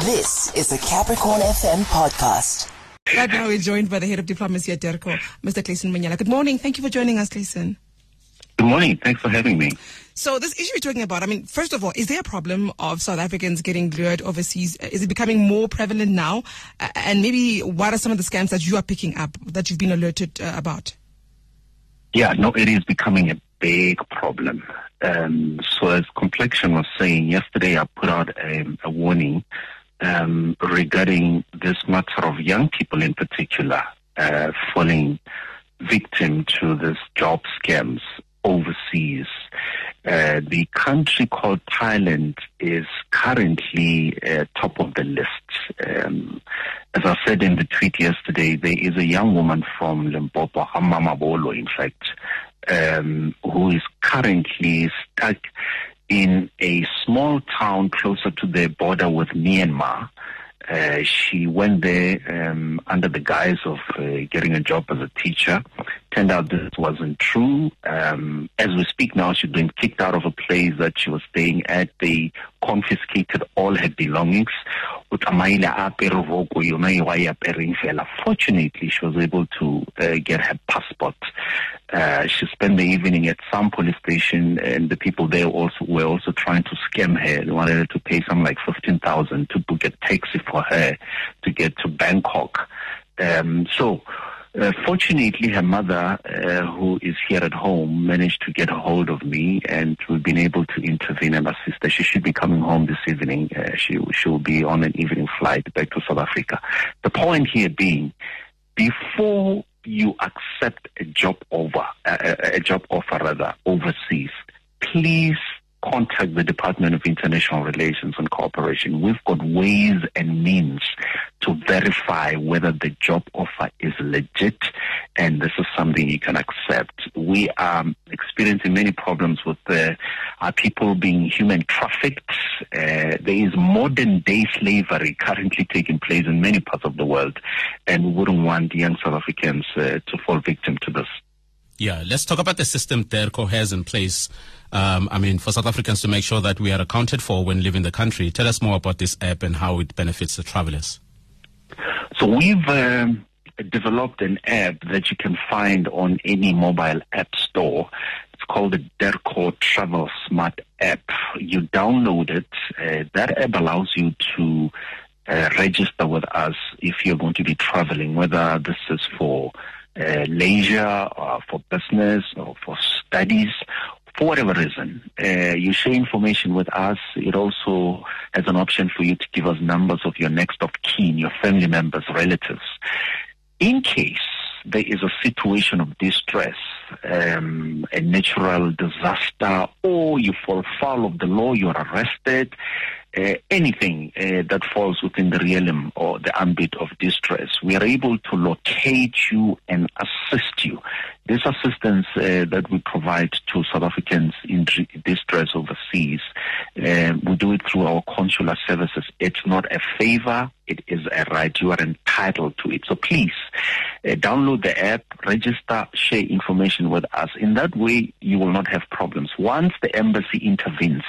This is the Capricorn FM podcast. Right now, we're joined by the head of diplomacy at DIRCO, Mr. Clayson Monyela. Good morning. Thank you for joining us, Clayson. Good morning. Thanks for having me. So, this issue we're talking about, I mean, first of all, is there a problem of South Africans getting lured overseas? Is it becoming more prevalent now? Uh, and maybe what are some of the scams that you are picking up that you've been alerted uh, about? Yeah, no, it is becoming a big problem. Um, so, as Complexion was saying yesterday, I put out a, a warning um, regarding this matter of young people in particular uh, falling victim to these job scams overseas. Uh, the country called Thailand is currently uh, top of the list. Um, as I said in the tweet yesterday, there is a young woman from Limpopo, Hamama Bolo, in fact, um, who is currently stuck in a small town closer to the border with Myanmar. Uh, she went there um, under the guise of uh, getting a job as a teacher. Turned out this wasn't true. Um, as we speak now, she's been kicked out of a place that she was staying at. They confiscated all her belongings. Fortunately, she was able to uh, get her passport. Uh, she spent the evening at some police station, and the people there also were also trying to scam her. They wanted her to pay something like fifteen thousand to book a taxi for her to get to Bangkok. Um, so uh, fortunately, her mother, uh, who is here at home, managed to get a hold of me, and we've been able to intervene and assist her. She should be coming home this evening. Uh, she she will be on an evening flight back to South Africa. The point here being, before you accept a job over a, a job offer rather overseas, please contact the Department of International Relations and Cooperation. We've got ways and means to verify whether the job offer is legit and this is something you can accept. We are experiencing many problems with uh, our people being human trafficked. Uh, there is modern day slavery currently taking place in many parts of the world, and we wouldn't want young South Africans uh, to fall victim to this. Yeah, let's talk about the system DIRCO has in place. Um, I mean, for South Africans to make sure that we are accounted for when leaving the country. Tell us more about this app and how it benefits the travelers. So we've um, developed an app that you can find on any mobile app store. It's called the DIRCO Travel Smart app. You download it. Uh, that app allows you to uh, register with us if you're going to be traveling, whether this is for uh, leisure or for business or for studies for whatever reason, uh, you share information with us. It also has an option for you to give us numbers of your next of kin, your family members, relatives. In case there is a situation of distress, um, a natural disaster, or you fall foul of the law, you're arrested, uh, anything uh, that falls within the realm or the ambit of distress, we are able to locate you and assist you. This assistance uh, that we provide to South Africans in distress overseas, uh, we do it through our consular services. It's not a favor, it is a right. You are entitled to it. So please uh, download the app, register, share information with us. In that way, you will not have problems. Once the embassy intervenes,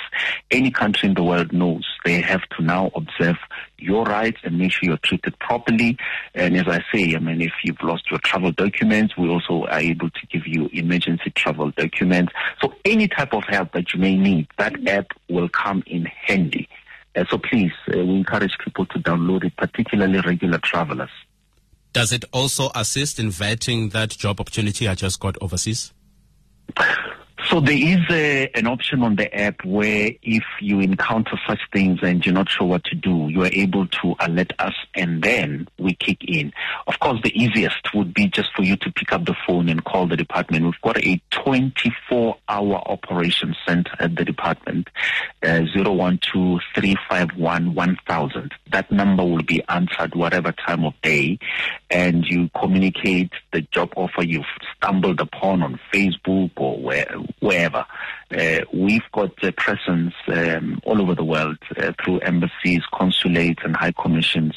any country in the world knows they have to now observe your rights and make sure you're treated properly. And as I say, I mean, if you've lost your travel documents, we also are able to give you emergency travel documents. So any type of help that you may need, that app will come in handy. Uh, so please, uh, we encourage people to download it, particularly regular travelers. Does it also assist in vetting that job opportunity I just got overseas? So there is a, an option on the app where if you encounter such things and you're not sure what to do, you are able to alert us and then we kick in. Of course, the easiest would be just for you to pick up the phone and call the department. We've got a 24 hour operation center at the department, uh, 012 That number will be answered whatever time of day and you communicate the job offer you've stumbled upon on Facebook or where wherever. Uh, we've got a presence um, all over the world uh, through embassies, consulates, and high commissions,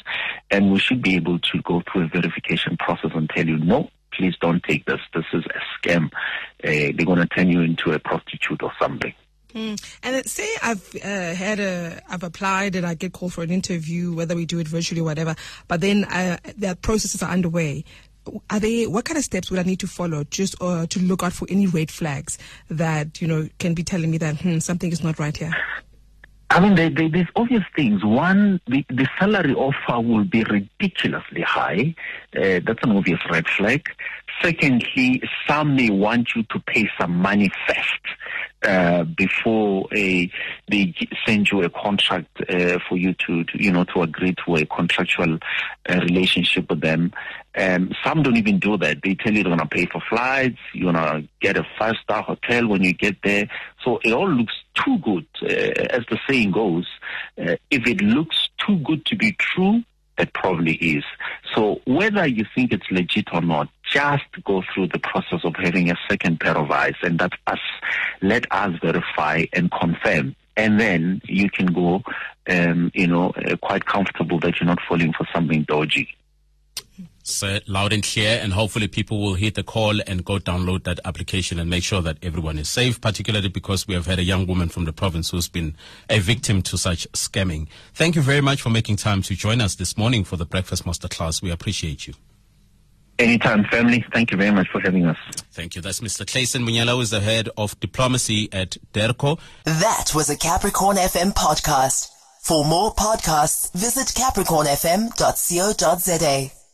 and we should be able to go through a verification process and tell you, no, please don't take this. This is a scam. Uh, they're going to turn you into a prostitute or something. Mm. And say I've uh, had a, I've applied and I get called for an interview, whether we do it virtually or whatever, but then uh, the processes are underway. Are they, what kind of steps would I need to follow just uh, to look out for any red flags that, you know, can be telling me that hmm, something is not right here? I mean, they, they, there's obvious things. One, the, the salary offer will be ridiculously high. Uh, that's an obvious red flag. Secondly, some may want you to pay some money first uh, before a, they send you a contract uh, for you to, to, you know, to agree to a contractual uh, relationship with them. Um, some don't even do that. They tell you they're going to pay for flights, you're going to get a five star hotel when you get there. So it all looks too good. Uh, as the saying goes, uh, if it looks too good to be true, it probably is. So whether you think it's legit or not, just go through the process of having a second pair of eyes and that us, let us verify and confirm. And then you can go, um, you know, uh, quite comfortable that you're not falling for something dodgy. So loud and clear, and hopefully people will hit the call and go download that application and make sure that everyone is safe, particularly because we have had a young woman from the province who's been a victim to such scamming. Thank you very much for making time to join us this morning for the Breakfast Masterclass. We appreciate you. Anytime, family. Thank you very much for having us. Thank you. That's Mr. Clayson Monyela, who is the head of diplomacy at DIRCO. That was a Capricorn FM podcast. For more podcasts, visit capricornfm.co.za.